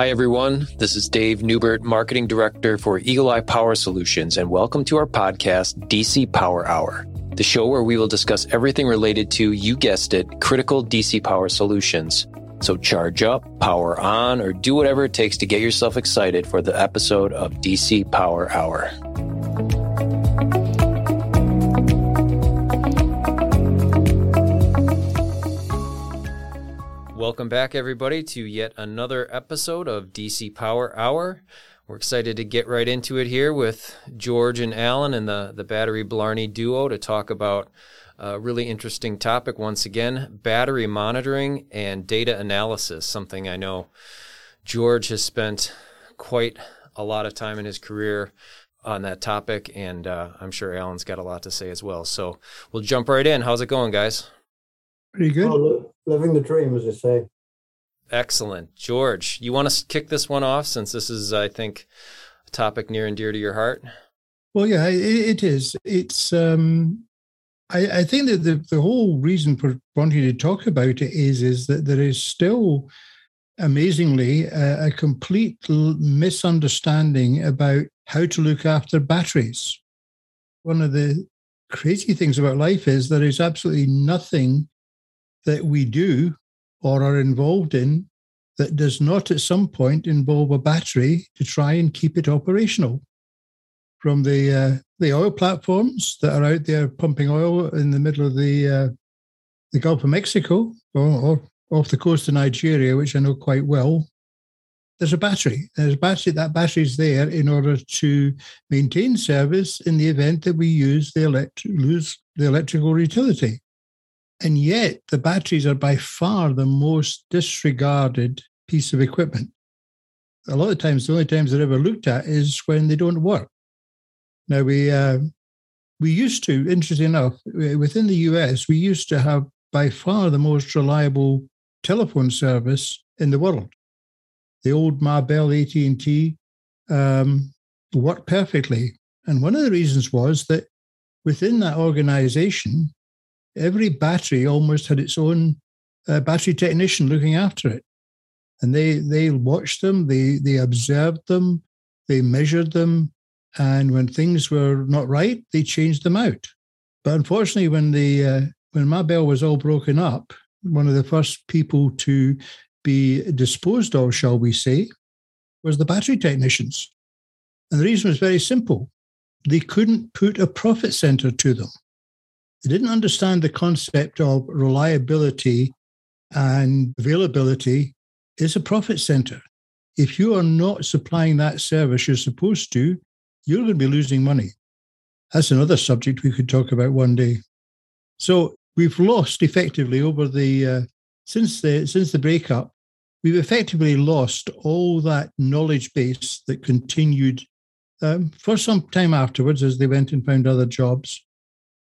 Hi, everyone. This is Dave Newbert, Marketing Director for Eagle Eye Power Solutions, and welcome to our podcast, DC Power Hour, the show where we will discuss everything related to, you guessed it, critical DC power solutions. So charge up, power on, or do whatever it takes to get yourself excited for the episode of DC Power Hour. Welcome back, everybody, to yet another episode of DC Power Hour. We're excited to get right into it here with George and Alan and the, the Battery Blarney duo to talk about a really interesting topic once again battery monitoring and data analysis, something I know George has spent quite a lot of time in his career on that topic, and uh, I'm sure Alan's got a lot to say as well. So we'll jump right in. How's it going, guys? Pretty good. Oh, living the dream, as they say. Excellent. George, you want to kick this one off since this is, I think, a topic near and dear to your heart? Well, yeah, it, it is. It's, um, I, I think that the, the whole reason for wanting to talk about it is, is that there is still, amazingly, a, a complete misunderstanding about how to look after batteries. One of the crazy things about life is there is absolutely nothing that we do or are involved in that does not at some point involve a battery to try and keep it operational. From the uh, the oil platforms that are out there pumping oil in the middle of the uh, the Gulf of Mexico or, or, off the coast of Nigeria, which I know quite well, there's a battery. There's a battery. That battery is there in order to maintain service in the event that we use the elect- lose the electrical utility. And yet, the batteries are by far the most disregarded piece of equipment. A lot of times, the only times they're ever looked at is when they don't work. Now, we uh, we used to, interesting enough, within the US, we used to have by far the most reliable telephone service in the world. The old Ma Bell AT&T um, worked perfectly. And one of the reasons was that within that organization, every battery almost had its own uh, battery technician looking after it. And they, they watched them, they, they observed them, they measured them. And when things were not right, they changed them out. But unfortunately, when the uh, when Ma Bell was all broken up, one of the first people to be disposed of, shall we say, was the battery technicians. And the reason was very simple. They couldn't put a profit center to them. They didn't understand the concept of reliability and availability is a profit center. If you are not supplying that service you're supposed to, you're going to be losing money. That's another subject we could talk about one day. So we've lost effectively over the uh, since the since the breakup, we've effectively lost all that knowledge base that continued um, for some time afterwards as they went and found other jobs.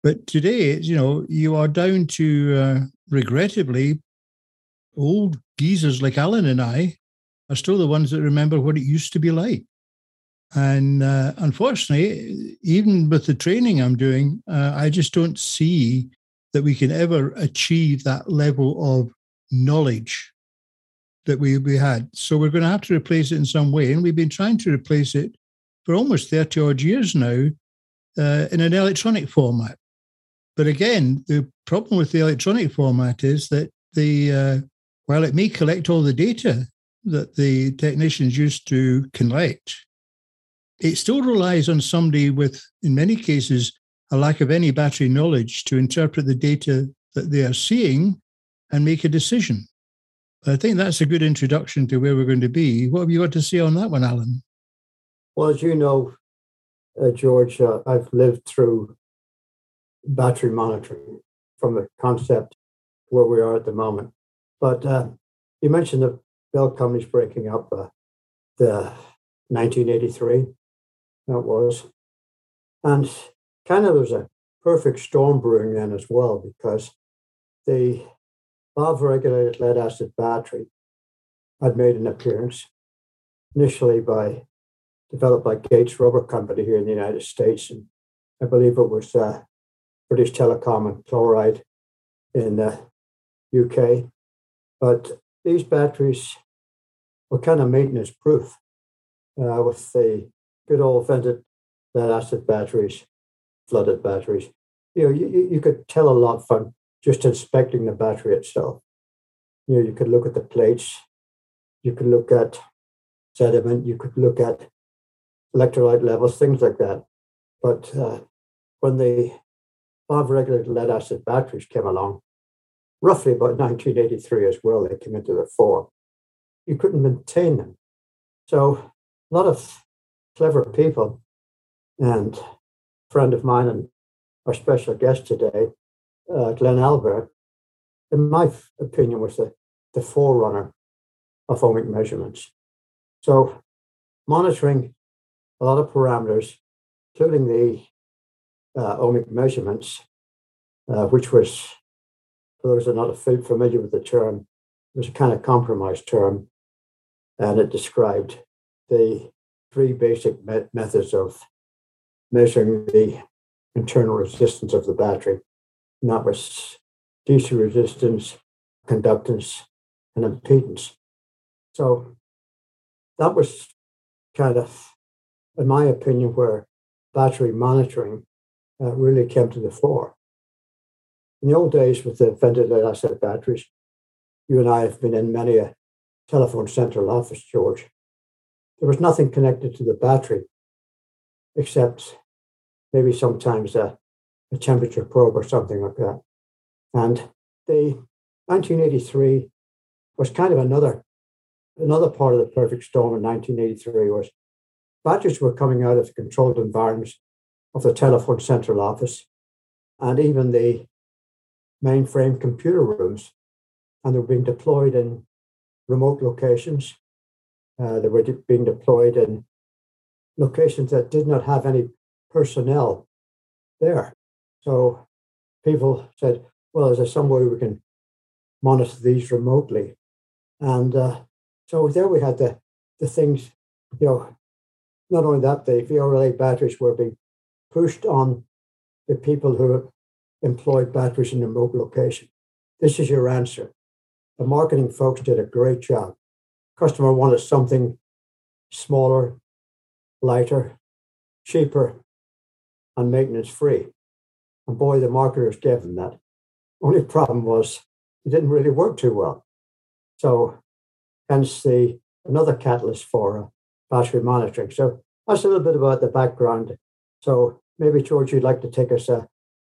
But today, you know, you are down to uh, regrettably old geezers like Alan and I are still the ones that remember what it used to be like. And uh, unfortunately, even with the training I'm doing, uh, I just don't see that we can ever achieve that level of knowledge that we, we had. So we're going to have to replace it in some way. And we've been trying to replace it for almost 30 odd years now uh, in an electronic format. But again, the problem with the electronic format is that the uh, while it may collect all the data that the technicians used to collect, it still relies on somebody with, in many cases, a lack of any battery knowledge to interpret the data that they are seeing and make a decision. I think that's a good introduction to where we're going to be. What have you got to say on that one, Alan? Well, as you know, uh, George, uh, I've lived through battery monitoring from the concept where we are at the moment. But uh, you mentioned the Bell companies breaking up uh, the 1983, that was. And kind of there's a perfect storm brewing then as well because the valve regulated lead acid battery had made an appearance initially by developed by Gates Rubber Company here in the United States. And I believe it was uh, British Telecom and Chloride in the UK. But these batteries were kind of maintenance proof uh, with the good old vented lead acid batteries, flooded batteries. You know, you, you could tell a lot from just inspecting the battery itself. You know, you could look at the plates, you could look at sediment, you could look at electrolyte levels, things like that. But uh, when the valve regulated lead acid batteries came along, roughly about 1983 as well, they came into the fore. You couldn't maintain them. So a lot of clever people and a friend of mine and our special guest today, uh, Glenn Alber, in my opinion, was the, the forerunner of ohmic measurements. So monitoring a lot of parameters, including the ohmic measurements, uh, which was, for those who are not familiar with the term, was a kind of compromised term, and it described the three basic me- methods of measuring the internal resistance of the battery. And that was DC resistance, conductance, and impedance. So that was kind of, in my opinion, where battery monitoring uh, really came to the fore. In the old days with the vented lead acid batteries, you and I have been in many a telephone central office, George. There was nothing connected to the battery except maybe sometimes a, a temperature probe or something like that. And the 1983 was kind of another another part of the perfect storm in 1983 was batteries were coming out of controlled environments of the telephone central office and even the mainframe computer rooms. And they were being deployed in remote locations. Uh, they were de- being deployed in locations that did not have any personnel there. So people said, well, is there some way we can monitor these remotely? And uh, so there we had the, the things, you know, not only that, the VRLA batteries were being pushed on the people who employed batteries in remote location. This is your answer. The marketing folks did a great job. Customer wanted something smaller, lighter, cheaper, and maintenance free. And boy, the marketers gave them that. Only problem was it didn't really work too well. So hence the another catalyst for battery monitoring. So that's a little bit about the background. So maybe George, you'd like to take us a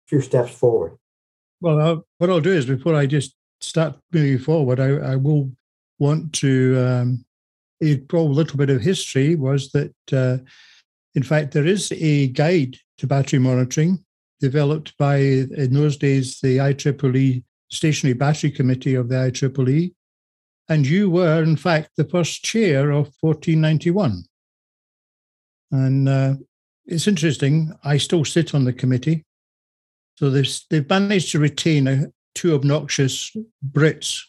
few steps forward. Well, I'll, what I'll do is before I just start moving forward, I, I will want to um, a little bit of history was that, uh, in fact, there is a guide to battery monitoring developed by, in those days, the IEEE Stationary Battery Committee of the IEEE. And you were, in fact, the first chair of 1491. And uh, it's interesting, I still sit on the committee. So they've, they've managed to retain a, two obnoxious Brits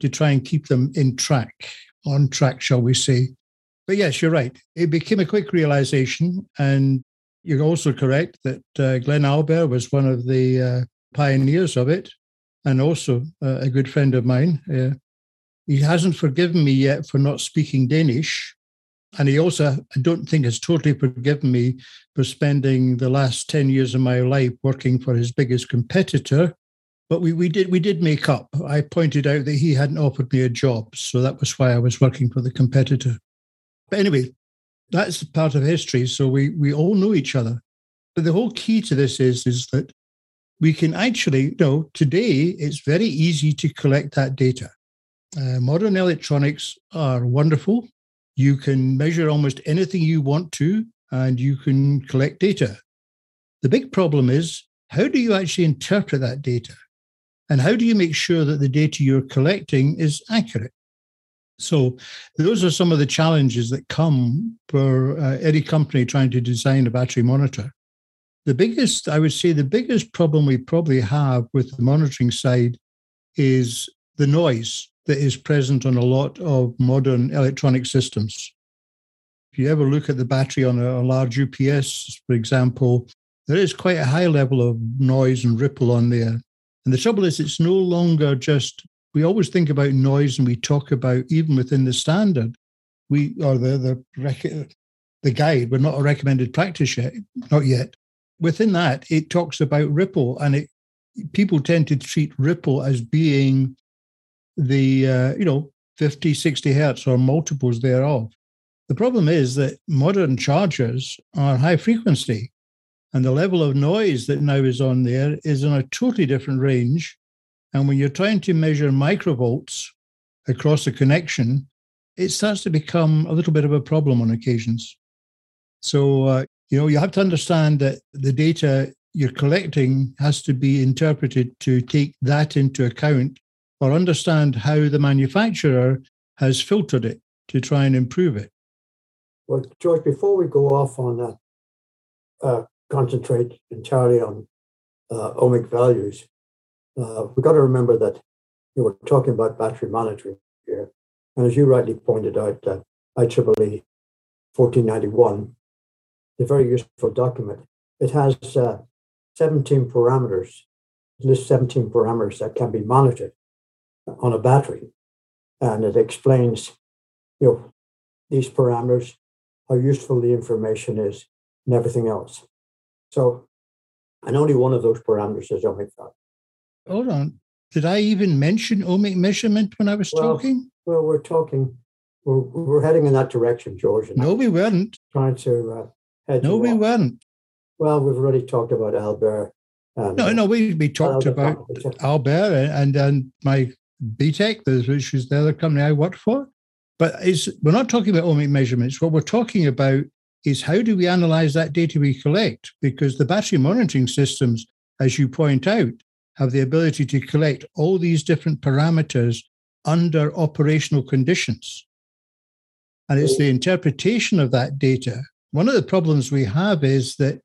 to try and keep them in track, on track, shall we say. But yes, you're right. It became a quick realization. And you're also correct that uh, Glenn Alber was one of the uh, pioneers of it and also uh, a good friend of mine. Uh, he hasn't forgiven me yet for not speaking Danish. And he also, I don't think, has totally forgiven me for spending the last 10 years of my life working for his biggest competitor. But we, we did we did make up. I pointed out that he hadn't offered me a job. So that was why I was working for the competitor. But anyway, that's part of history. So we we all know each other. But the whole key to this is is that we can actually, you know, today it's very easy to collect that data. Uh, modern electronics are wonderful. You can measure almost anything you want to, and you can collect data. The big problem is how do you actually interpret that data? And how do you make sure that the data you're collecting is accurate? So, those are some of the challenges that come for uh, any company trying to design a battery monitor. The biggest, I would say, the biggest problem we probably have with the monitoring side is the noise that is present on a lot of modern electronic systems. If you ever look at the battery on a, a large UPS, for example, there is quite a high level of noise and ripple on there. And the trouble is, it's no longer just we always think about noise and we talk about even within the standard, we or the the the guide, we're not a recommended practice yet, not yet. Within that, it talks about ripple, and it people tend to treat ripple as being the uh, you know 50, 60 hertz or multiples thereof. The problem is that modern chargers are high frequency, and the level of noise that now is on there is in a totally different range. And when you're trying to measure microvolts across a connection, it starts to become a little bit of a problem on occasions. So, uh, you know, you have to understand that the data you're collecting has to be interpreted to take that into account or understand how the manufacturer has filtered it to try and improve it. Well, George, before we go off on that, uh, concentrate entirely on uh, ohmic values, uh, we've got to remember that you we're talking about battery monitoring here. And as you rightly pointed out, uh, IEEE 1491, a very useful document. It has uh, 17 parameters, it lists 17 parameters that can be monitored on a battery. And it explains, you know, these parameters, how useful the information is, and everything else. So, and only one of those parameters is ohmic value. Hold on. Did I even mention ohmic measurement when I was well, talking? Well, we're talking, we're, we're heading in that direction, George. No, we weren't. Trying to uh, head No, we weren't. Well, we've already talked about Alber. And, no, no, we, we talked about Alber and, and my BTECH, which is the other company I work for. But we're not talking about ohmic measurements. What we're talking about is how do we analyze that data we collect? Because the battery monitoring systems, as you point out, have the ability to collect all these different parameters under operational conditions. And it's the interpretation of that data. One of the problems we have is that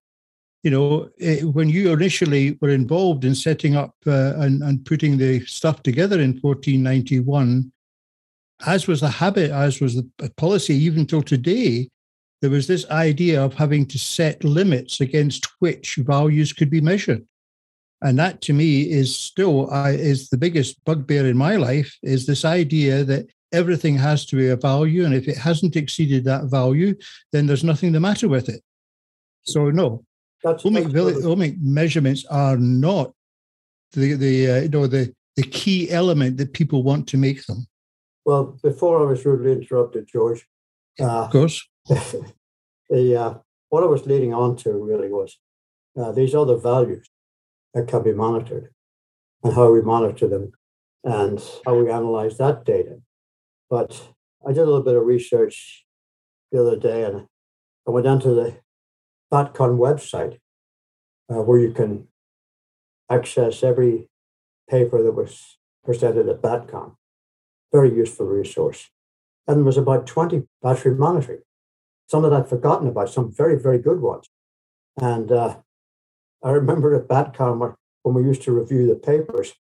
you know, it, eh, when you initially were involved in setting up uh, and, and putting the stuff together in 1491, as was the habit, as was the policy, even till today, there was this idea of having to set limits against which values could be measured. And that to me is still uh, is the biggest bugbear in my life is this idea that everything has to be a value. And if it hasn't exceeded that value, then there's nothing the matter with it. So no, that's, that's ohmic measurements are not the the uh, you know the the key element that people want to make them. Well, before I was rudely interrupted, George. Uh, of course. the uh, what I was leading on to really was uh, these other values that can be monitored and how we monitor them and how we analyze that data. But I did a little bit of research the other day and I went down to the BATCON website uh, where you can access every paper that was presented at BATCON. Very useful resource. And there was about 20 battery monitoring. Some that forgotten about, some very, very good ones. And uh, I remember at BATCON when we used to review the papers,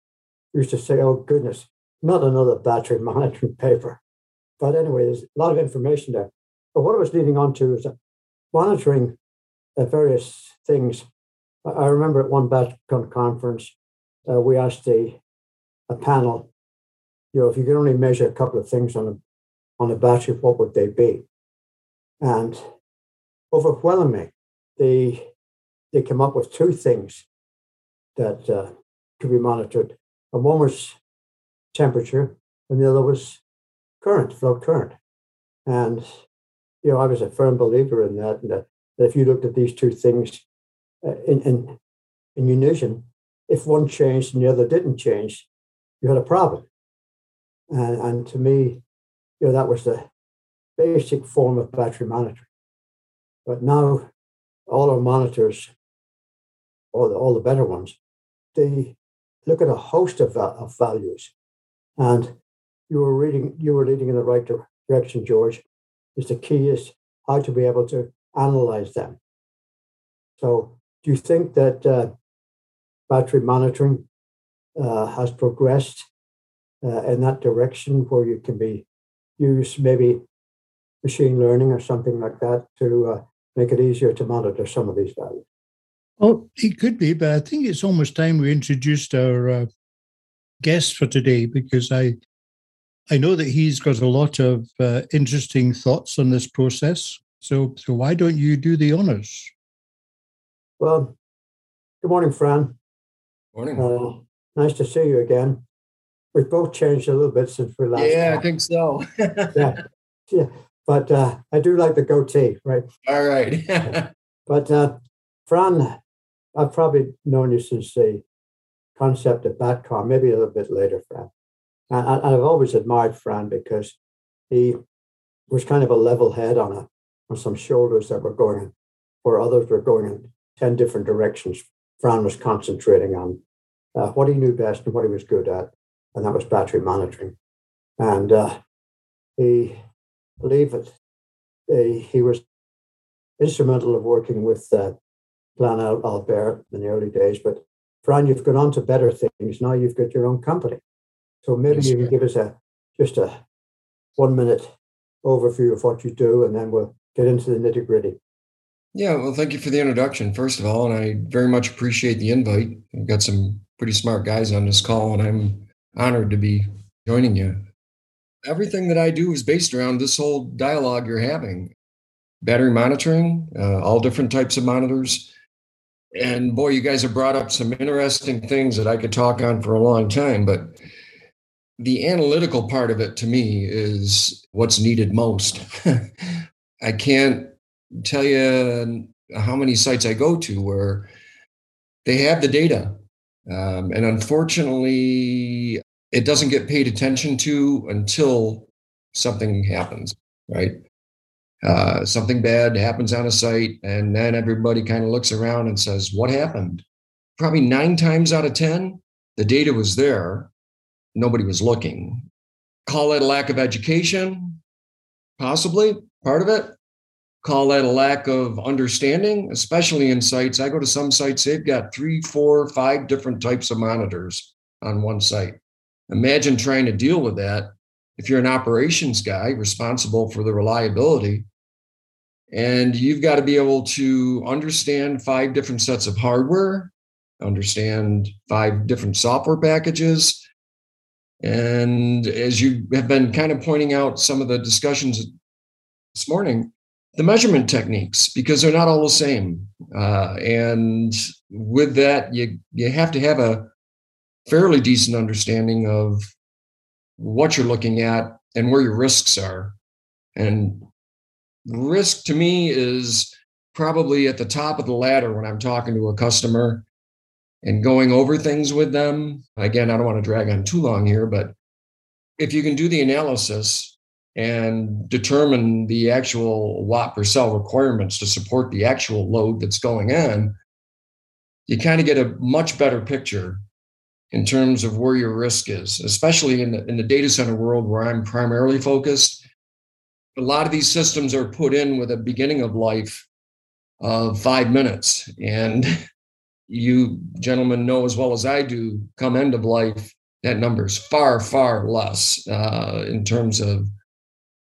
we used to say, oh, goodness, not another battery monitoring paper. But anyway, there's a lot of information there. But what I was leading on to is that monitoring uh, various things. I remember at one BATCON conference, uh, we asked a, a panel, you know, if you could only measure a couple of things on a, on a battery, what would they be? And overwhelmingly, they, they came up with two things that uh, could be monitored. And one was temperature, and the other was current, flow current. And, you know, I was a firm believer in that, and that that if you looked at these two things uh, in, in, in unison, if one changed and the other didn't change, you had a problem. And, and to me, you know, that was the basic form of battery monitoring. But now all our monitors, all the, all the better ones, they look at a host of, of values. And you were reading, you were leading in the right direction, George. Is the key is how to be able to analyze them. So, do you think that uh, battery monitoring uh, has progressed uh, in that direction where you can be use maybe machine learning or something like that to uh, make it easier to monitor some of these values? Oh, it could be, but I think it's almost time we introduced our uh, guest for today because I I know that he's got a lot of uh, interesting thoughts on this process. So, so why don't you do the honors? Well, good morning, Fran. Morning. Uh, nice to see you again. We've both changed a little bit since we last. Yeah, I think so. yeah, yeah. But uh, I do like the goatee, right? All right. but uh, Fran, I've probably known you since the concept of BATCON, maybe a little bit later, Fran. And, and I've always admired Fran because he was kind of a level head on a on some shoulders that were going where others were going in ten different directions. Fran was concentrating on uh, what he knew best and what he was good at, and that was battery monitoring. And uh, he believe it, uh, he was instrumental of working with uh, Glenn Alber in the early days. But Fran, you've gone on to better things. Now you've got your own company. So maybe yes, you can give us a just a one minute overview of what you do, and then we'll get into the nitty gritty. Yeah, well, thank you for the introduction, first of all, and I very much appreciate the invite. We've got some pretty smart guys on this call, and I'm honored to be joining you. Everything that I do is based around this whole dialogue you're having battery monitoring, uh, all different types of monitors. And boy, you guys have brought up some interesting things that I could talk on for a long time, but the analytical part of it to me is what's needed most. I can't tell you how many sites I go to where they have the data. Um, and unfortunately, it doesn't get paid attention to until something happens, right? Uh, something bad happens on a site, and then everybody kind of looks around and says, What happened? Probably nine times out of 10, the data was there, nobody was looking. Call it a lack of education, possibly part of it. Call that a lack of understanding, especially in sites. I go to some sites, they've got three, four, five different types of monitors on one site. Imagine trying to deal with that if you're an operations guy responsible for the reliability. And you've got to be able to understand five different sets of hardware, understand five different software packages, and as you have been kind of pointing out some of the discussions this morning, the measurement techniques, because they're not all the same. Uh, and with that, you, you have to have a fairly decent understanding of what you're looking at and where your risks are. And risk to me is probably at the top of the ladder when I'm talking to a customer and going over things with them. Again, I don't want to drag on too long here, but if you can do the analysis and determine the actual watt per cell requirements to support the actual load that's going on, you kind of get a much better picture in terms of where your risk is, especially in the, in the data center world where I'm primarily focused. A lot of these systems are put in with a beginning of life of five minutes. And you gentlemen know as well as I do, come end of life, that number is far, far less uh, in terms of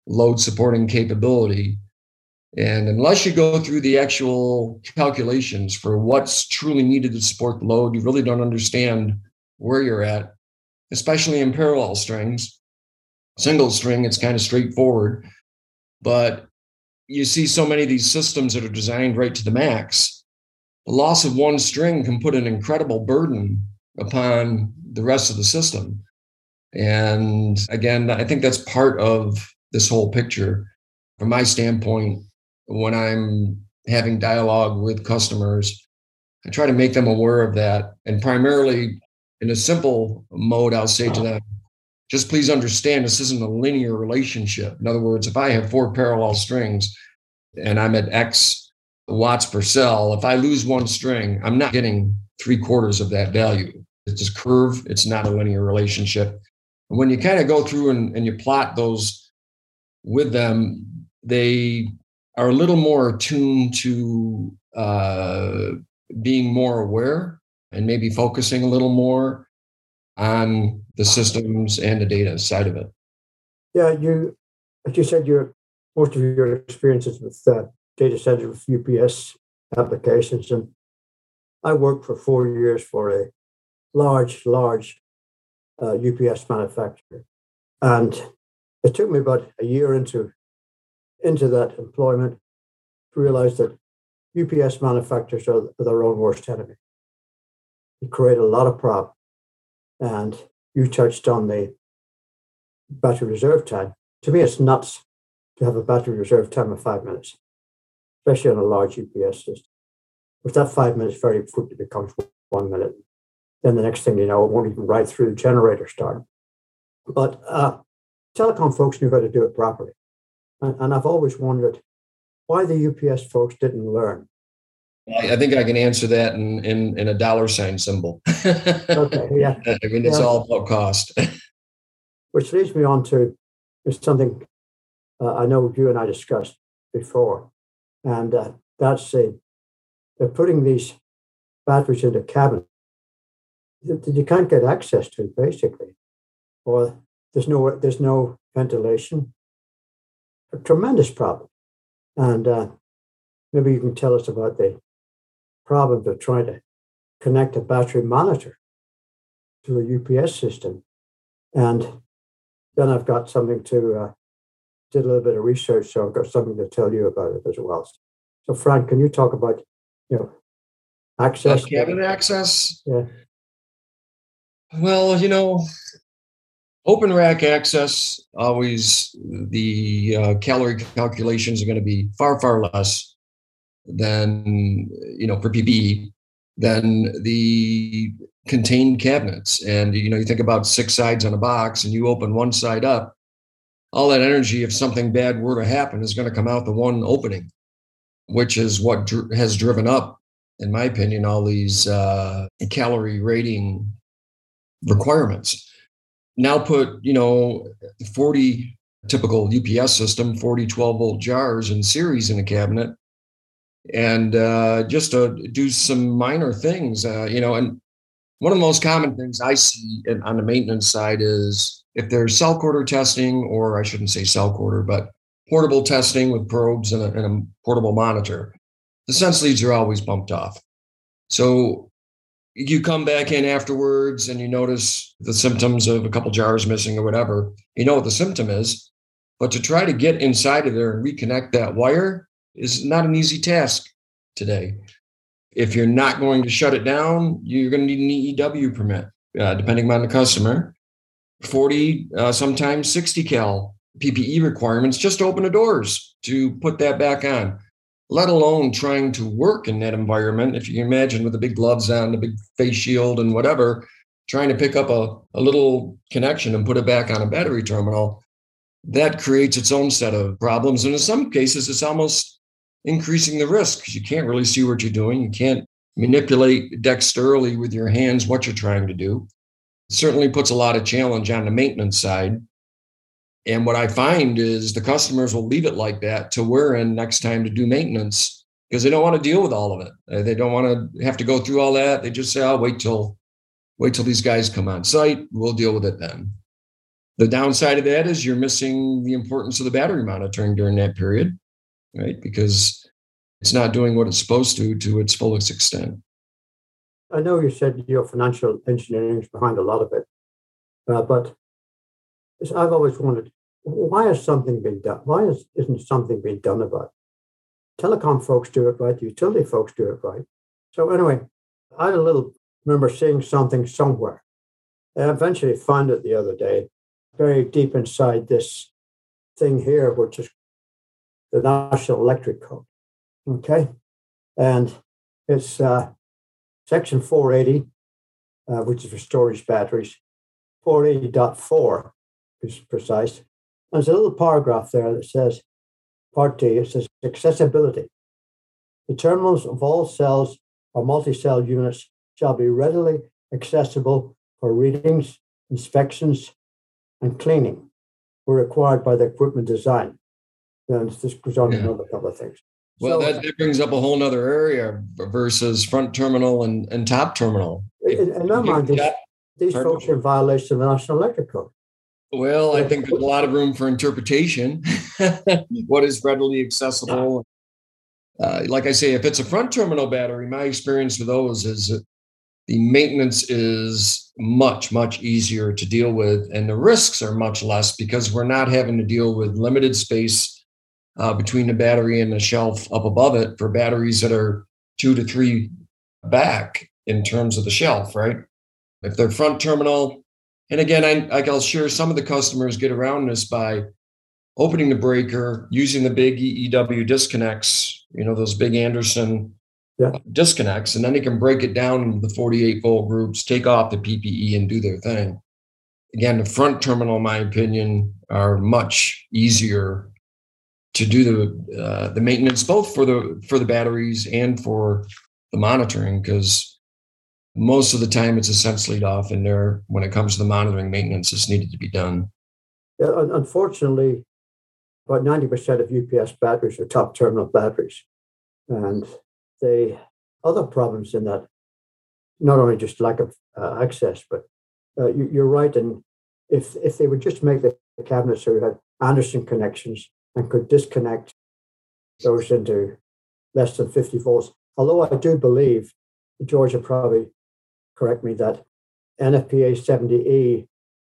load supporting capability. And unless you go through the actual calculations for what's truly needed to support the load, you really don't understand where you're at, especially in parallel strings. Single string, it's kind of straightforward. But you see so many of these systems that are designed right to the max the loss of one string can put an incredible burden upon the rest of the system. And again, I think that's part of this whole picture. From my standpoint, when I'm having dialogue with customers, I try to make them aware of that. And primarily in a simple mode, I'll say to them, just please understand this isn't a linear relationship. In other words, if I have four parallel strings and I'm at X watts per cell. If I lose one string, I'm not getting three quarters of that value. It's a curve, it's not a linear relationship. And when you kind of go through and, and you plot those with them, they are a little more attuned to uh, being more aware and maybe focusing a little more on the systems and the data side of it. Yeah, you, as you said, your most of your experiences with uh, data center with UPS applications. And I worked for four years for a large, large uh, UPS manufacturer. And it took me about a year into, into that employment to realize that UPS manufacturers are their own worst enemy. They create a lot of problems. And you touched on the battery reserve time. To me, it's nuts to have a battery reserve time of five minutes, especially on a large UPS system. With that five minutes very quickly becomes one minute. Then the next thing you know, it won't even ride through the generator start. But uh, telecom folks knew how to do it properly. And, and I've always wondered why the UPS folks didn't learn. I think I can answer that in, in, in a dollar sign symbol. okay, yeah. I mean, it's yeah. all about cost. Which leads me on to something uh, I know you and I discussed before, and uh, that's a they're putting these batteries into cabin. That you can't get access to, basically, or there's no there's no ventilation. A tremendous problem, and uh, maybe you can tell us about the problems of trying to connect a battery monitor to a UPS system, and then I've got something to uh, did a little bit of research, so I've got something to tell you about it as well. So, Frank, can you talk about you know access? Uh, cabin access. Yeah. Well, you know, open rack access always the uh, calorie calculations are going to be far far less than you know for PPE than the contained cabinets. And you know, you think about six sides on a box, and you open one side up, all that energy, if something bad were to happen, is going to come out the one opening, which is what dr- has driven up, in my opinion, all these uh, calorie rating requirements. Now put, you know, 40 typical UPS system, 40 12 volt jars in series in a cabinet, and uh, just to do some minor things, uh, you know, and one of the most common things I see on the maintenance side is if there's cell quarter testing, or I shouldn't say cell quarter, but portable testing with probes and a, and a portable monitor, the sense leads are always bumped off. So you come back in afterwards and you notice the symptoms of a couple jars missing or whatever. You know what the symptom is, but to try to get inside of there and reconnect that wire is not an easy task today. If you're not going to shut it down, you're going to need an EEW permit, uh, depending on the customer. 40, uh, sometimes 60 cal PPE requirements just to open the doors to put that back on, let alone trying to work in that environment. If you imagine with the big gloves on, the big face shield, and whatever, trying to pick up a, a little connection and put it back on a battery terminal, that creates its own set of problems. And in some cases, it's almost increasing the risk because you can't really see what you're doing. You can't manipulate dexterily with your hands what you're trying to do certainly puts a lot of challenge on the maintenance side. And what I find is the customers will leave it like that to we're in next time to do maintenance because they don't want to deal with all of it. Uh, they don't want to have to go through all that. They just say, "I'll wait till wait till these guys come on site. We'll deal with it then." The downside of that is you're missing the importance of the battery monitoring during that period, right? Because it's not doing what it's supposed to to its fullest extent. I know you said your financial engineering is behind a lot of it, uh, but I've always wondered why has something been done? Why is, isn't something being done about it? Telecom folks do it right, utility folks do it right. So anyway, I had a little remember seeing something somewhere. I eventually found it the other day, very deep inside this thing here, which is the National Electric Code. Okay, and it's uh, Section 480, uh, which is for storage batteries, 480.4 is precise. There's a little paragraph there that says, Part D, it says accessibility. The terminals of all cells or multi cell units shall be readily accessible for readings, inspections, and cleaning were required by the equipment design. Then this goes on yeah. another couple of things. Well, so, that, that, brings up a whole other area versus front terminal and, and top terminal. In, in my mind, these, these folks are in violation of the National Electric Code. Well, I think there's a lot of room for interpretation. what is readily accessible? Uh, like I say, if it's a front terminal battery, my experience with those is the maintenance is much, much easier to deal with, and the risks are much less because we're not having to deal with limited space uh, between the battery and the shelf up above it for batteries that are two to three back in terms of the shelf, right? If they're front terminal, and again, I, I'll share some of the customers get around this by opening the breaker, using the big EEW disconnects, you know, those big Anderson yeah. disconnects, and then they can break it down into the 48 volt groups, take off the PPE, and do their thing. Again, the front terminal, in my opinion, are much easier to do the uh, the maintenance, both for the for the batteries and for the monitoring, because most of the time it's a sense lead off in there when it comes to the monitoring maintenance is needed to be done. Yeah, unfortunately, about 90% of UPS batteries are top terminal batteries. And the other problems in that, not only just lack of uh, access, but uh, you, are right. And if if they would just make the, the cabinets so you had Anderson connections and could disconnect those into less than 50 volts, although I do believe, George will probably correct me, that NFPA 70E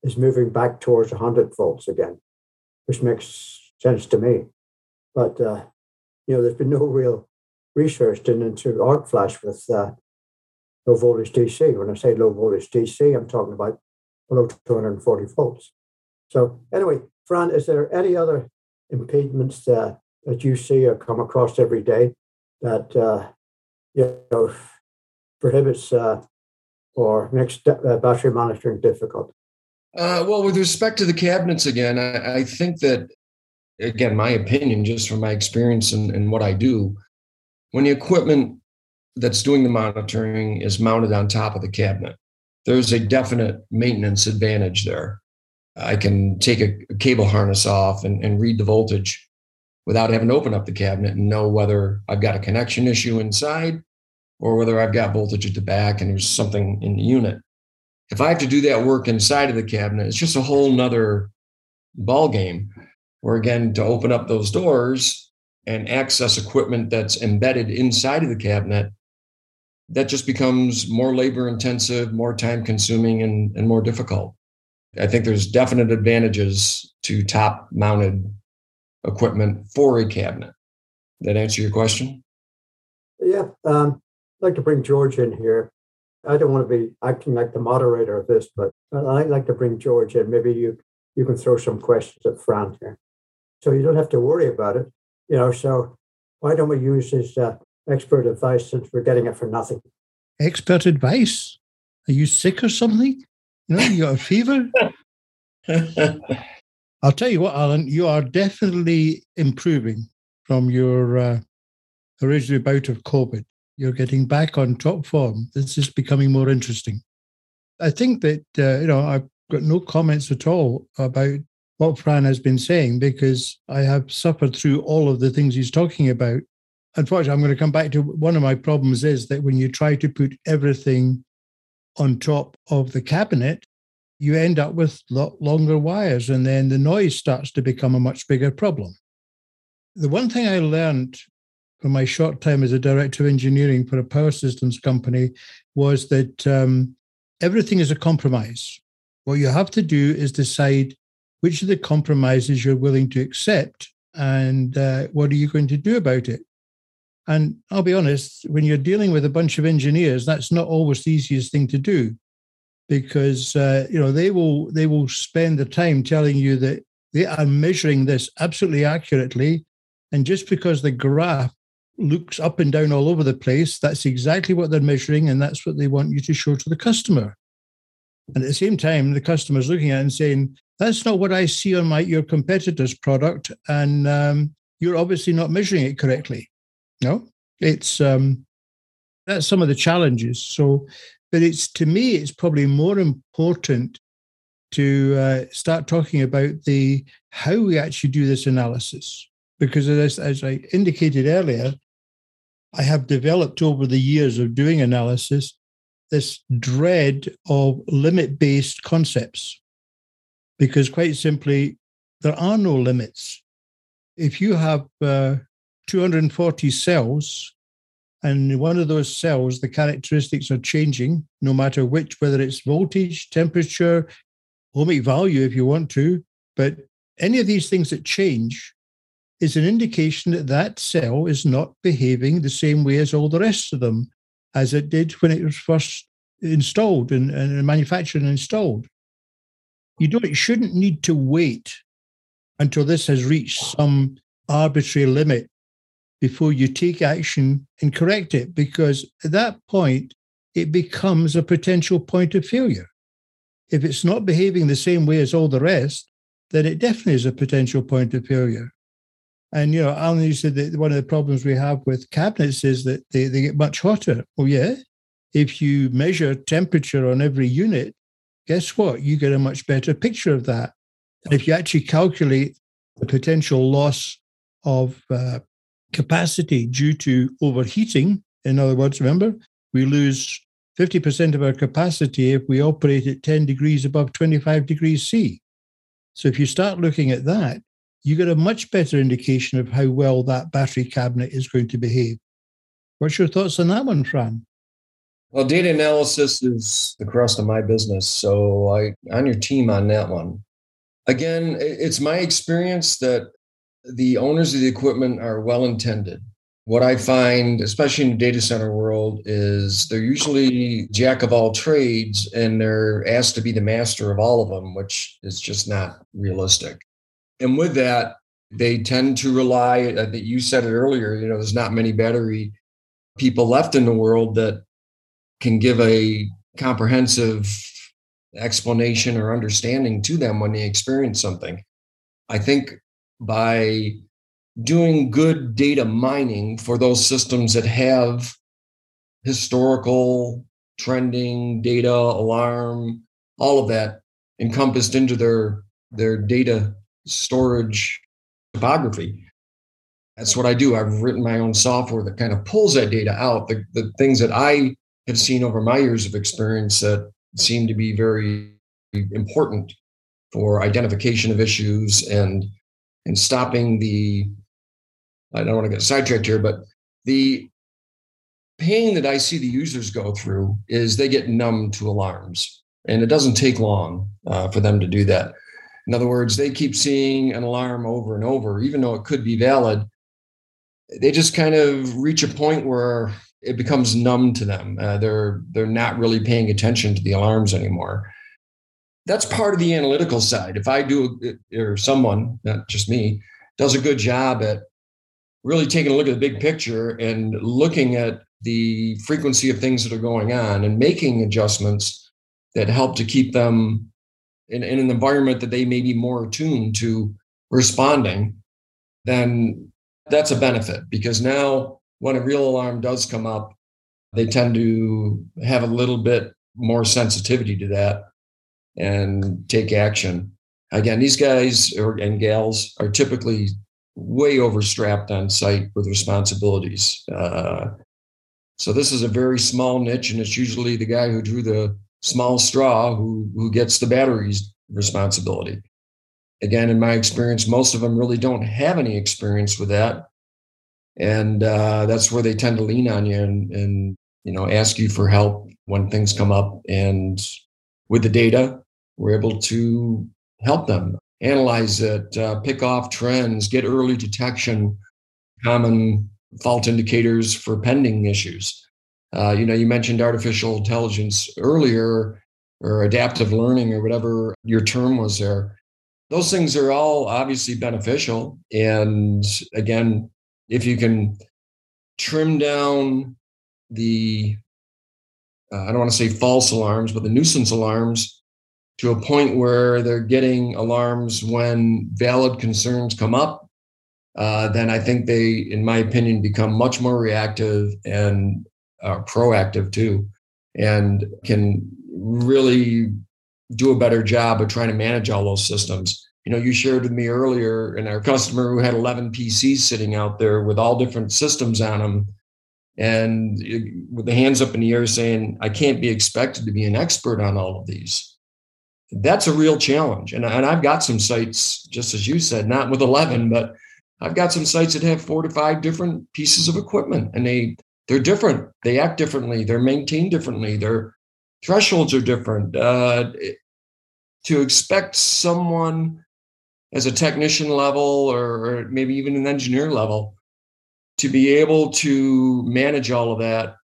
is moving back towards 100 volts again, which makes sense to me. But, uh, you know, there's been no real research done into arc flash with uh, low voltage DC. When I say low voltage DC, I'm talking about below 240 volts. So anyway, Fran, is there any other impediments uh, that you see or come across every day that uh, you know prohibits uh, or makes uh, battery monitoring difficult? Uh, well, with respect to the cabinets, again, I, I, think that, again, my opinion, just from my experience and, and what I do, when the equipment that's doing the monitoring is mounted on top of the cabinet, there's a definite maintenance advantage there. I can take a, cable harness off and, and read the voltage without having to open up the cabinet and know whether I've got a connection issue inside or whether I've got voltage at the back and there's something in the unit. If I have to do that work inside of the cabinet, it's just a whole nother ball game. Where again, to open up those doors, and access equipment that's embedded inside of the cabinet, that just becomes more labor intensive, more time consuming, and, and more difficult. I think there's definite advantages to top mounted equipment for a cabinet. That answer your question? Yeah. Um, I'd like to bring George in here. I don't want to be acting like the moderator of this, but I'd like to bring George in. Maybe you you can throw some questions at Fran here. So you don't have to worry about it you know, so why don't we use his uh, expert advice since we're getting it for nothing? Expert advice? Are you sick or something? You got a fever? I'll tell you what, Alan, you are definitely improving from your uh, original bout of COVID. You're getting back on top form. This is becoming more interesting. I think that, uh, you know, I've got no comments at all about what Fran has been saying because I have suffered through all of the things he's talking about. Unfortunately, I'm going to come back to one of my problems is that when you try to put everything on top of the cabinet, you end up with lot longer wires, and then the noise starts to become a much bigger problem. The one thing I learned from my short time as a director of engineering for a power systems company was that um, everything is a compromise. What you have to do is decide which of the compromises you're willing to accept and uh, what are you going to do about it and i'll be honest when you're dealing with a bunch of engineers that's not always the easiest thing to do because uh, you know they will they will spend the time telling you that they are measuring this absolutely accurately and just because the graph looks up and down all over the place that's exactly what they're measuring and that's what they want you to show to the customer and at the same time the customer's looking at it and saying that's not what I see on my your competitor's product, and um, you're obviously not measuring it correctly. No, it's um, that's some of the challenges. So, but it's to me, it's probably more important to uh, start talking about the how we actually do this analysis, because as, as I indicated earlier, I have developed over the years of doing analysis this dread of limit based concepts because quite simply, there are no limits. If you have uh, 240 cells And one of those cells, the characteristics are changing no matter which, whether it's voltage, temperature, ohmic value if you want to. But any of these things that change is an indication that that cell is not behaving the same way as all the rest of them as it did when it was first installed and, and manufactured and installed. You don't you shouldn't need to wait until this has reached some arbitrary limit before you take action and correct it, because at that point it becomes a potential point of failure. If it's not behaving the same way as all the rest, then it definitely is a potential point of failure. And you know, Alan, you said that one of the problems we have with cabinets is that they, they get much hotter. Well, yeah. If you measure temperature on every unit, guess what? You get a much better picture of that. And if you actually calculate the potential loss of uh, capacity due to overheating, in other words, remember, we lose 50% of our capacity if we operate at 10 degrees above 25 degrees C. So if you start looking at that, you get a much better indication of how well that battery cabinet is going to behave. What's your thoughts on that one, Fran? Well, data analysis is the crust of my business. So I on your team on that one. Again, it's my experience that the owners of the equipment are well intended. What I find, especially in the data center world, is they're usually jack of all trades and they're asked to be the master of all of them, which is just not realistic and with that, they tend to rely. I think you said it earlier. You know, there's not many battery people left in the world that can give a comprehensive explanation or understanding to them when they experience something. I think by doing good data mining for those systems that have historical trending data alarm all of that encompassed into their their data storage topography. That's what I do. I've written my own software that kind of pulls that data out. The, the things that I have seen over my years of experience that seem to be very important for identification of issues and and stopping the I don't want to get sidetracked here, but the pain that I see the users go through is they get numb to alarms, and it doesn't take long uh, for them to do that. In other words, they keep seeing an alarm over and over, even though it could be valid. They just kind of reach a point where it becomes numb to them. Uh, they're they're not really paying attention to the alarms anymore. That's part of the analytical side. If I do, or someone, not just me, does a good job at really taking a look at the big picture and looking at the frequency of things that are going on and making adjustments that help to keep them in, in an environment that they may be more attuned to responding, then that's a benefit because now when a real alarm does come up, they tend to have a little bit more sensitivity to that and take action. Again, these guys and gals are typically way overstrapped on site with responsibilities. Uh, so this is a very small niche, and it's usually the guy who drew the small straw who who gets the batteries responsibility. Again, in my experience, most of them really don't have any experience with that, and uh, that's where they tend to lean on you and, and you know ask you for help when things come up. And with the data, we're able to help them analyze it, uh, pick off trends, get early detection, common fault indicators for pending issues. Uh, you know, you mentioned artificial intelligence earlier or adaptive learning or whatever your term was there. Those things are all obviously beneficial. And again, if you can trim down the, uh, I don't want to say false alarms, but the nuisance alarms to a point where they're getting alarms when valid concerns come up, uh, then I think they, in my opinion, become much more reactive and uh, proactive too, and can really do a better job of trying to manage all those systems. You know, you shared with me earlier, and our customer who had 11 PCs sitting out there with all different systems on them, and with the hands up in the air saying, "I can't be expected to be an expert on all of these." That's a real challenge, and, and I've got some sites, just as you said, not with 11, but I've got some sites that have four to five different pieces of equipment, and they they're different. They act differently. They're maintained differently. Their thresholds are different. Uh, to expect someone as a technician level or, maybe even an engineer level to be able to manage all of that,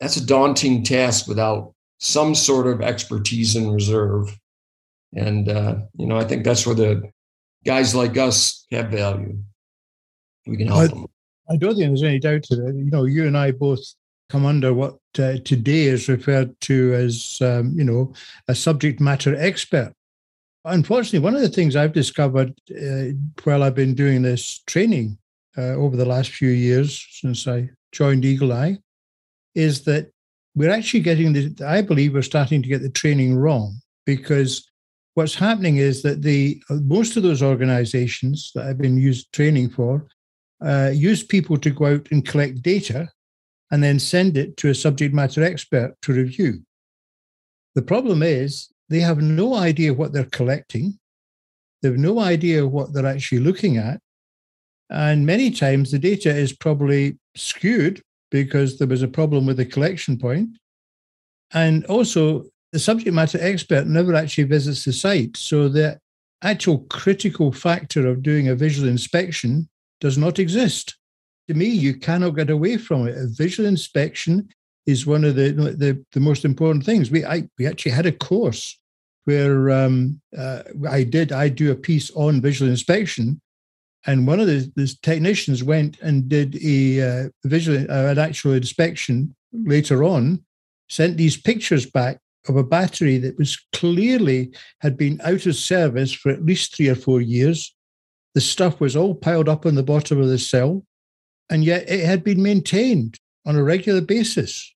that's a daunting task without some sort of expertise in reserve. And, uh, you know, I think that's where the guys like us have value. We can help I, them. I don't think there's any doubt to that. You know, you and I both come under what uh, today is referred to as, um, you know, a subject matter expert. Unfortunately, one of the things I've discovered uh, while I've been doing this training uh, over the last few years since I joined Eagle Eye is that we're actually getting the, I believe we're starting to get the training wrong because what's happening is that the most of those organizations that I've been used training for uh, use people to go out and collect data and then send it to a subject matter expert to review. The problem is they have no idea what they're collecting. They have no idea what they're actually looking at. And many times the data is probably skewed because there was a problem with the collection point. And also, the subject matter expert never actually visits the site. So the actual critical factor of doing a visual inspection does not exist. To me, you cannot get away from it. A visual inspection is one of the the, the most important things. We I, we actually had a course where um, uh, I did I do a piece on visual inspection, and one of the, the technicians went and did a uh, visual uh, an actual inspection later on, sent these pictures back of a battery that was clearly had been out of service for at least three or four years. The stuff was all piled up on the bottom of the cell, and yet it had been maintained on a regular basis.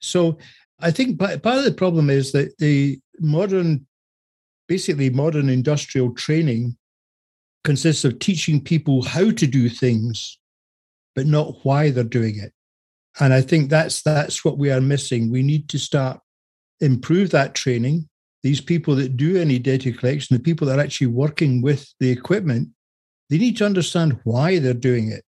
So I think part of the problem is that the modern, basically modern industrial training consists of teaching people how to do things, but not why they're doing it. And I think that's that's what we are missing. We need to start improve that training. These people that do any data collection, the people that are actually working with the equipment, they need to understand why they're doing it.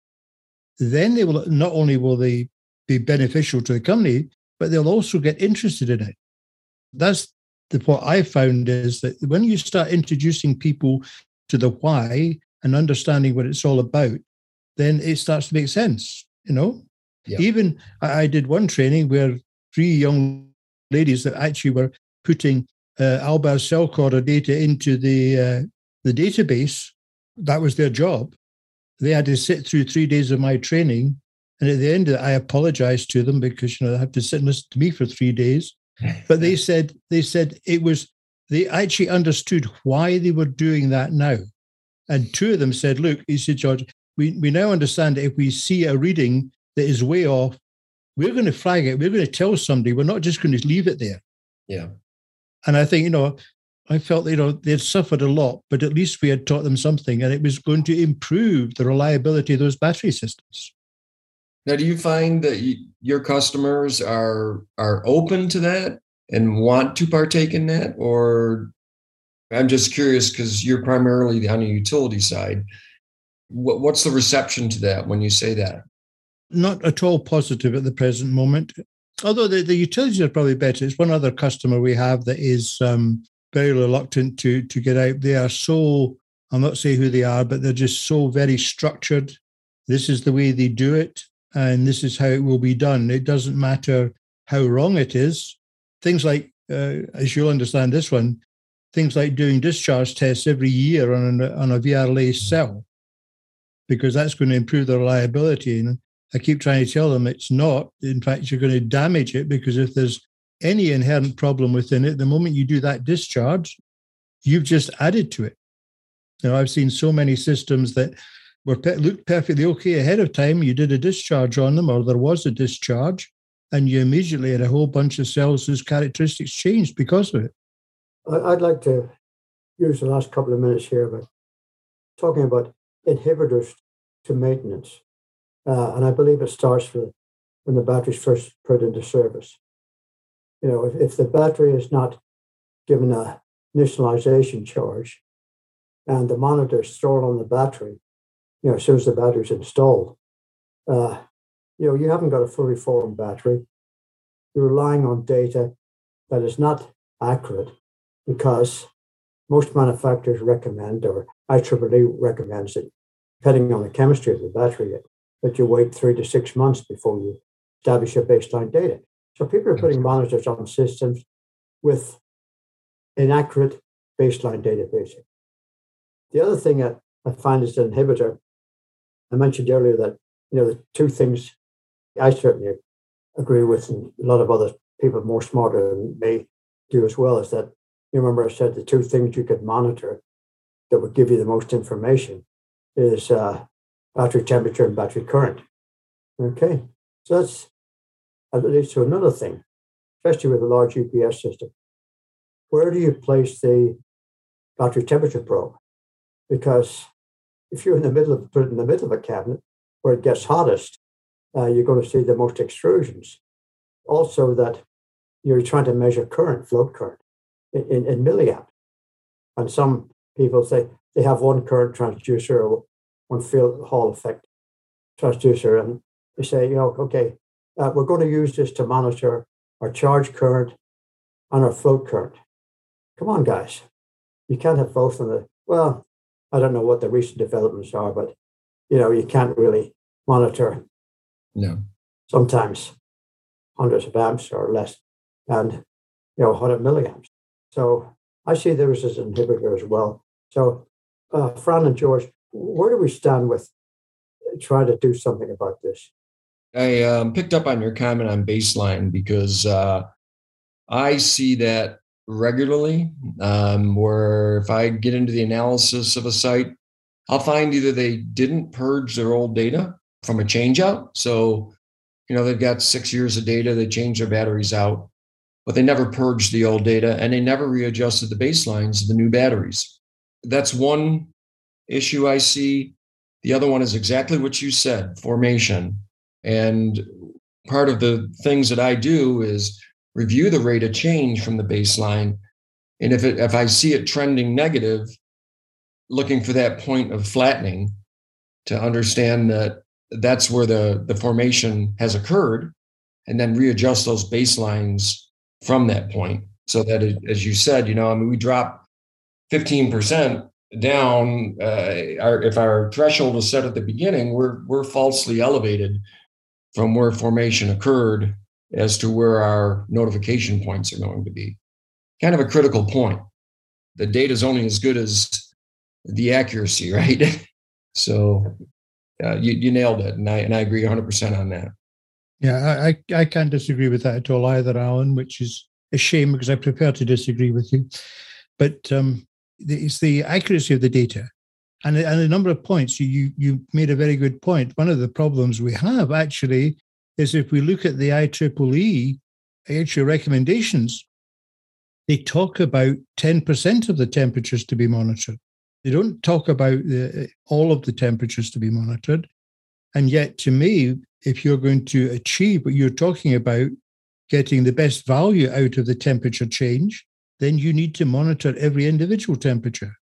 Then they will not only will they be beneficial to the company, but they'll also get interested in it. That's the, what I found is that when you start introducing people to the why and understanding what it's all about, then it starts to make sense. You know, yeah. even I, I, did one training where three young ladies that actually were putting uh, Alber Cellcorder data into the uh, the database. That was their job. They had to sit through three days of my training, and at the end of it, I apologized to them because you know they had to sit and listen to me for three days. But they said they said it was they actually understood why they were doing that now. And two of them said, "Look," he said, "George, we, we now understand that if we see a reading that is way off, we're going to flag it. We're going to tell somebody. We're not just going to leave it there. Yeah. And I think, you know, I felt, you know, they'd suffered a lot, but at least we had taught them something and it was going to improve the reliability of those battery systems. Now, do you find that you, your customers are are open to that and want to partake in that? Or I'm just curious because you're primarily on the utility side. What, what's the reception to that when you say that? not at all positive at the present moment. Although the, the utilities are probably better. It's one other customer we have that is um, very reluctant to to get out. They are so I'll not say who they are, but they're just so very structured. This is the way they do it, and this is how it will be done. It doesn't matter how wrong it is. Things like, uh, as you'll understand this one, things like doing discharge tests every year on a, on a VRLA cell, because that's going to improve the reliability. And I keep trying to tell them it's not. In fact, you're going to damage it because if there's any inherent problem within it, the moment you do that discharge, you've just added to it. You know, I've seen so many systems that were looked perfectly okay ahead of time. You did a discharge on them, or there was a discharge, and you immediately had a whole bunch of cells whose characteristics changed because of it. I'd like to use the last couple of minutes here about talking about inhibitors to maintenance. Uh, and I believe it starts with when the battery is first put into service. You know, if, if the battery is not given a initialization charge and the monitor is stored on the battery, you know, as soon as the battery is installed, uh, you know, you haven't got a fully formed battery. You're relying on data that is not accurate because most manufacturers recommend, or IEEE recommends it, depending on the chemistry of the battery, that you wait three to six months before you establish your baseline data. So people are putting monitors on systems with inaccurate baseline data, basically. The other thing that I find is an inhibitor. I mentioned earlier that you know the two things I certainly agree with, and a lot of other people more smarter than me do as well, is that you remember I said the two things you could monitor that would give you the most information is uh, battery temperature and battery current. Okay, so that's that leads to another thing, especially with a large UPS system. Where do you place the battery temperature probe? Because if you're in the middle of put it in the middle of a cabinet where it gets hottest, uh, you're going to see the most extrusions. Also, that you're trying to measure current, float current, in, in, milliamp. And some people say they have one current transducer or one field Hall effect transducer, and they say, you know, okay, uh, we're going to use this to monitor our charge current and our float current. Come on, guys. You can't have both in the, well, I don't know what the recent developments are, but, you know, you can't really monitor. No. Sometimes hundreds of amps or less and, you know, 100 milliamps. So I see there is an inhibitor as well. So, uh, Fran and George, where do we stand with trying to do something about this? I um, picked up on your comment on baseline because uh, I see that regularly. Um, where if I get into the analysis of a site, I'll find either they didn't purge their old data from a change out. So, you know, they've got six years of data, they change their batteries out, but they never purged the old data and they never readjusted the baselines of the new batteries. That's one issue I see. The other one is exactly what you said formation. And part of the things that I do is review the rate of change from the baseline. And if it, if I see it trending negative, looking for that point of flattening to understand that that's where the, the formation has occurred, and then readjust those baselines from that point. So that, it, as you said, you know, I mean, we drop 15% down. Uh, our, if our threshold is set at the beginning, we're we're falsely elevated from where formation occurred as to where our notification points are going to be. Kind of a critical point. The data is only as good as the accuracy, right? so uh, you, you nailed it, and I and I agree 100% on that. Yeah, I, I can't disagree with that at all either, Alan, which is a shame because I prefer to disagree with you. But um, it's the accuracy of the data. And, and a number of points, you, you made a very good point. One of the problems we have actually is if we look at the IEEE actual recommendations, they talk about 10% of the temperatures to be monitored. They don't talk about the, all of the temperatures to be monitored. And yet, to me, if you're going to achieve what you're talking about, getting the best value out of the temperature change, then you need to monitor every individual temperature.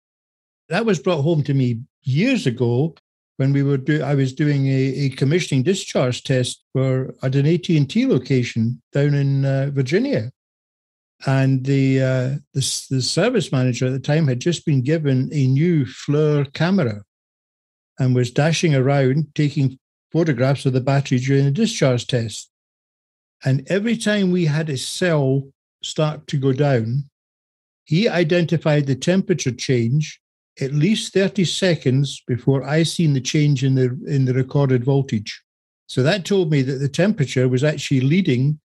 That was brought home to me years ago when we were do, I was doing a, a commissioning discharge test for at an AT&T location down in uh, Virginia. And the, uh, the, the service manager at the time had just been given a new FLIR camera and was dashing around taking photographs of the battery during the discharge test. And every time we had a cell start to go down, he identified the temperature change at least 30 seconds before I seen the change in the in the recorded voltage. So that told me that the temperature was actually leading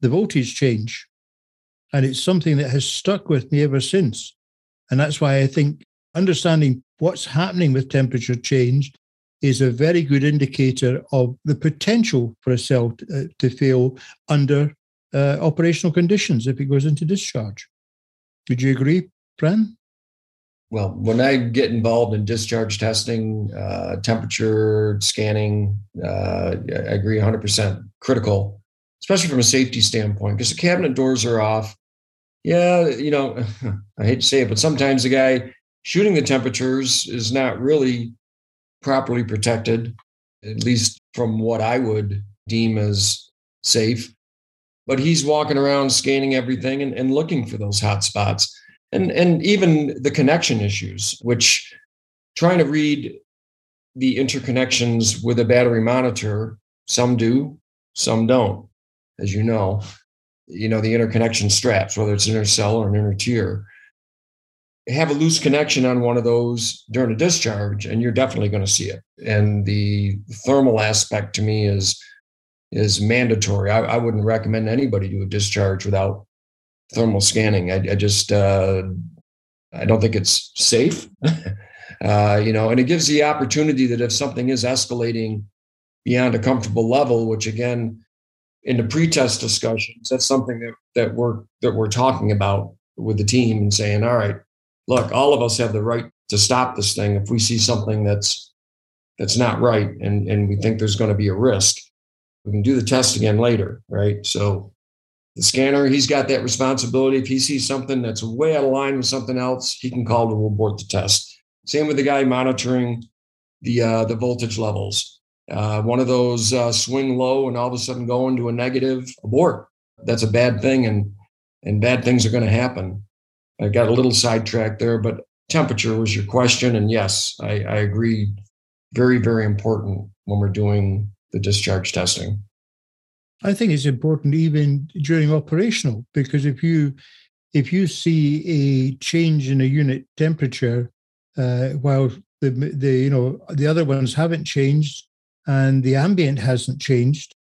the voltage change. And it's something that has stuck with me ever since. And that's why I think understanding what's happening with temperature change is a very good indicator of the potential for a cell to, uh, to fail under uh, operational conditions if it goes into discharge. Would you agree, Fran? Well, when I get involved in discharge testing, uh, temperature scanning, uh, I agree 100% critical, especially from a safety standpoint, because the cabinet doors are off. Yeah, you know, I hate to say it, but sometimes the guy shooting the temperatures is not really properly protected, at least from what I would deem as safe. But he's walking around scanning everything and, and looking for those hot spots. And, and even the connection issues, which trying to read the interconnections with a battery monitor, some do, some don't, as you know. You know, the interconnection straps, whether it's an inner cell or an inner tier have a loose connection on one of those during a discharge and you're definitely going to see it. And the thermal aspect to me is is mandatory. I, I wouldn't recommend anybody do a discharge without thermal scanning. I, I just uh, i don't think it's safe. Uh, you know and it gives the opportunity that if something is escalating beyond a comfortable level which again in the pre-test discussions that's something that, that we're that we're talking about with the team and saying all right look, all of us have the right to stop this thing if we see something that's that's not right and, and we think there's going to be a risk. We can do the test again later, right? So the scanner, he's got that responsibility. If he sees something that's way out of line with something else, he can call to abort the test. Same with the guy monitoring the uh, the voltage levels. Uh, one of those uh, swing low and all of a sudden go into a negative abort. That's a bad thing, and and bad things are going to happen. I got a little sidetracked there, but temperature was your question. And yes, I, I agree. Very, very important when we're doing the discharge testing. I think it's important even during operational because if you if you see a change in a unit temperature uh, while the the you know the other ones haven't changed and the ambient hasn't changed,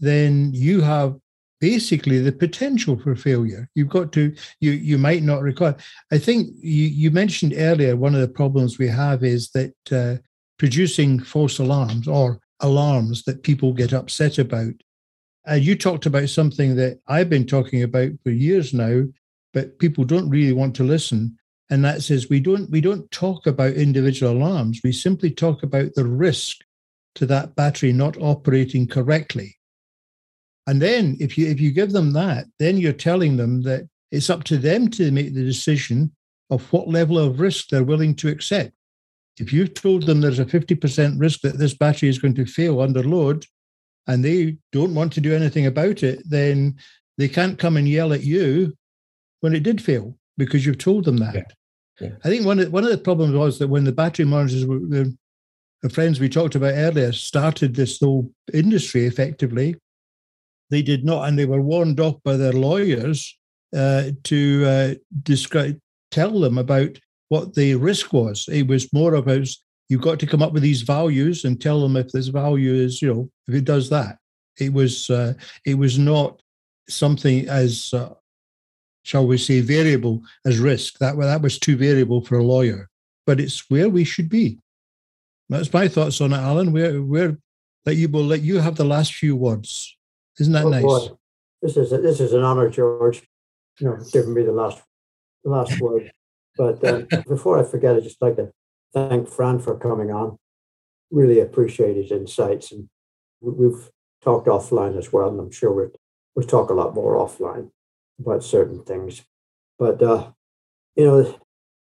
then you have basically the potential for failure. You've got to, you you might not require. I think you, you mentioned earlier one of the problems we have is that uh, producing false alarms or alarms that people get upset about. Uh, you talked about something that I've been talking about for years now, but people don't really want to listen. And that says we don't we don't talk about individual alarms. We simply talk about the risk to that battery not operating correctly. And then if you if you give them that, then you're telling them that it's up to them to make the decision of what level of risk they're willing to accept. If you've told them there's a 50% risk that this battery is going to fail under load and they don't want to do anything about it, then they can't come and yell at you when it did fail because you've told them that. Yeah. Yeah. I think one of, one of the problems was that when the battery monitors were the, friends we talked about earlier started this whole industry effectively, they did not, and they were warned off by their lawyers uh, to uh, describe, tell them about what the risk was. It was more about you've got to come up with these values and tell them if this value is, you know, if it does that. It was uh, it was not something as uh, shall we say variable as risk. That that was too variable for a lawyer, but it's where we should be. That's my thoughts on it, Alan. Where where that you will let you have the last few words. Isn't that oh, nice? Boy. This is a, this is an honor, George. You know, giving me the last the last word. But uh, before I forget, I'd just like to thank Fran for coming on. Really appreciate his insights, and we've talked offline as well, and I'm sure we'll we'll talk a lot more offline about certain things. But uh, you know,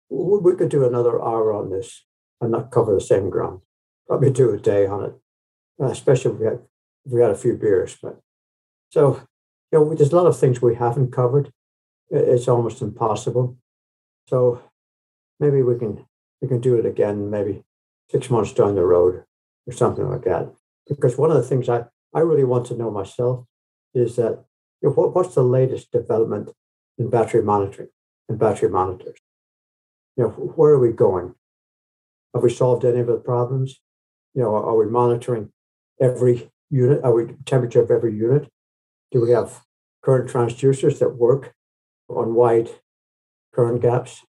we could do another hour on this and not cover the same ground. Probably do a day on it, uh, especially if we had if we had a few beers. But so, you know, there's a lot of things we haven't covered. It's almost impossible. So maybe we can we can do it again, maybe six months down the road or something like that. Because one of the things I, I really want to know myself is that you know, what, what's the latest development in battery monitoring and battery monitors? You know, where are we going? Have we solved any of the problems? You know, are we monitoring every unit? Are we temperature of every unit? Do we have current transducers that work on wide current gaps?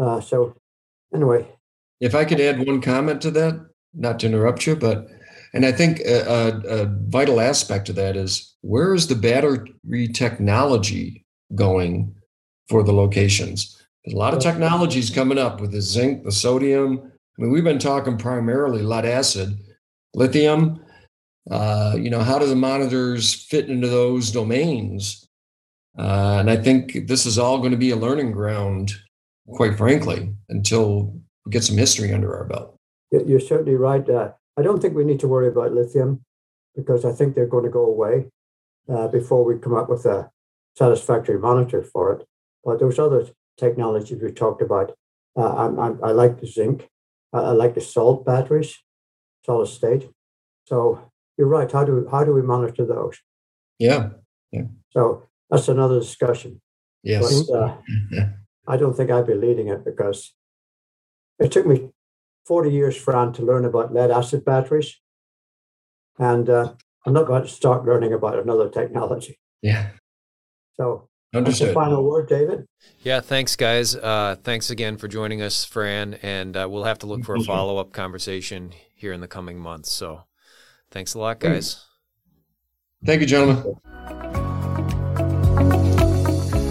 Uh, so, anyway. If I could add one comment to that, not to interrupt you, but and I think a, a, a vital aspect of that is where is the battery technology going for the locations? There's a lot of technologies coming up with the zinc, the sodium. I mean, we've been talking primarily lead acid, lithium, uh, you know, how do the monitors fit into those domains? Uh, and I think this is all going to be a learning ground, quite frankly, until we get some history under our belt. You're certainly right. Uh, I don't think we need to worry about lithium because I think they're going to go away uh, before we come up with a satisfactory monitor for it. But those other technologies we talked about, uh, I'm, I'm, i like the zinc, I like the salt batteries, solid state. So you're right. How do how do we monitor those? Yeah. yeah. So that's another discussion. Yes. But, uh, I don't think I'd be leading it because it took me 40 years, Fran, to learn about lead acid batteries. And uh, I'm not going to start learning about another technology. Yeah. So Understood. final word, David. Yeah, thanks, guys. Uh, thanks again for joining us, Fran. And uh, we'll have to look for a follow up conversation here in the coming months. So thanks a lot, guys. Thank you, gentlemen.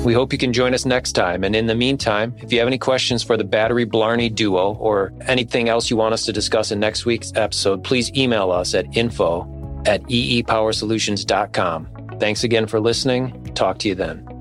We hope you can join us next time. And in the meantime, if you have any questions for the Battery Blarney duo or anything else you want us to discuss in next week's episode, please email us at info at eepowersolutions.com. Thanks again for listening. Talk to you then.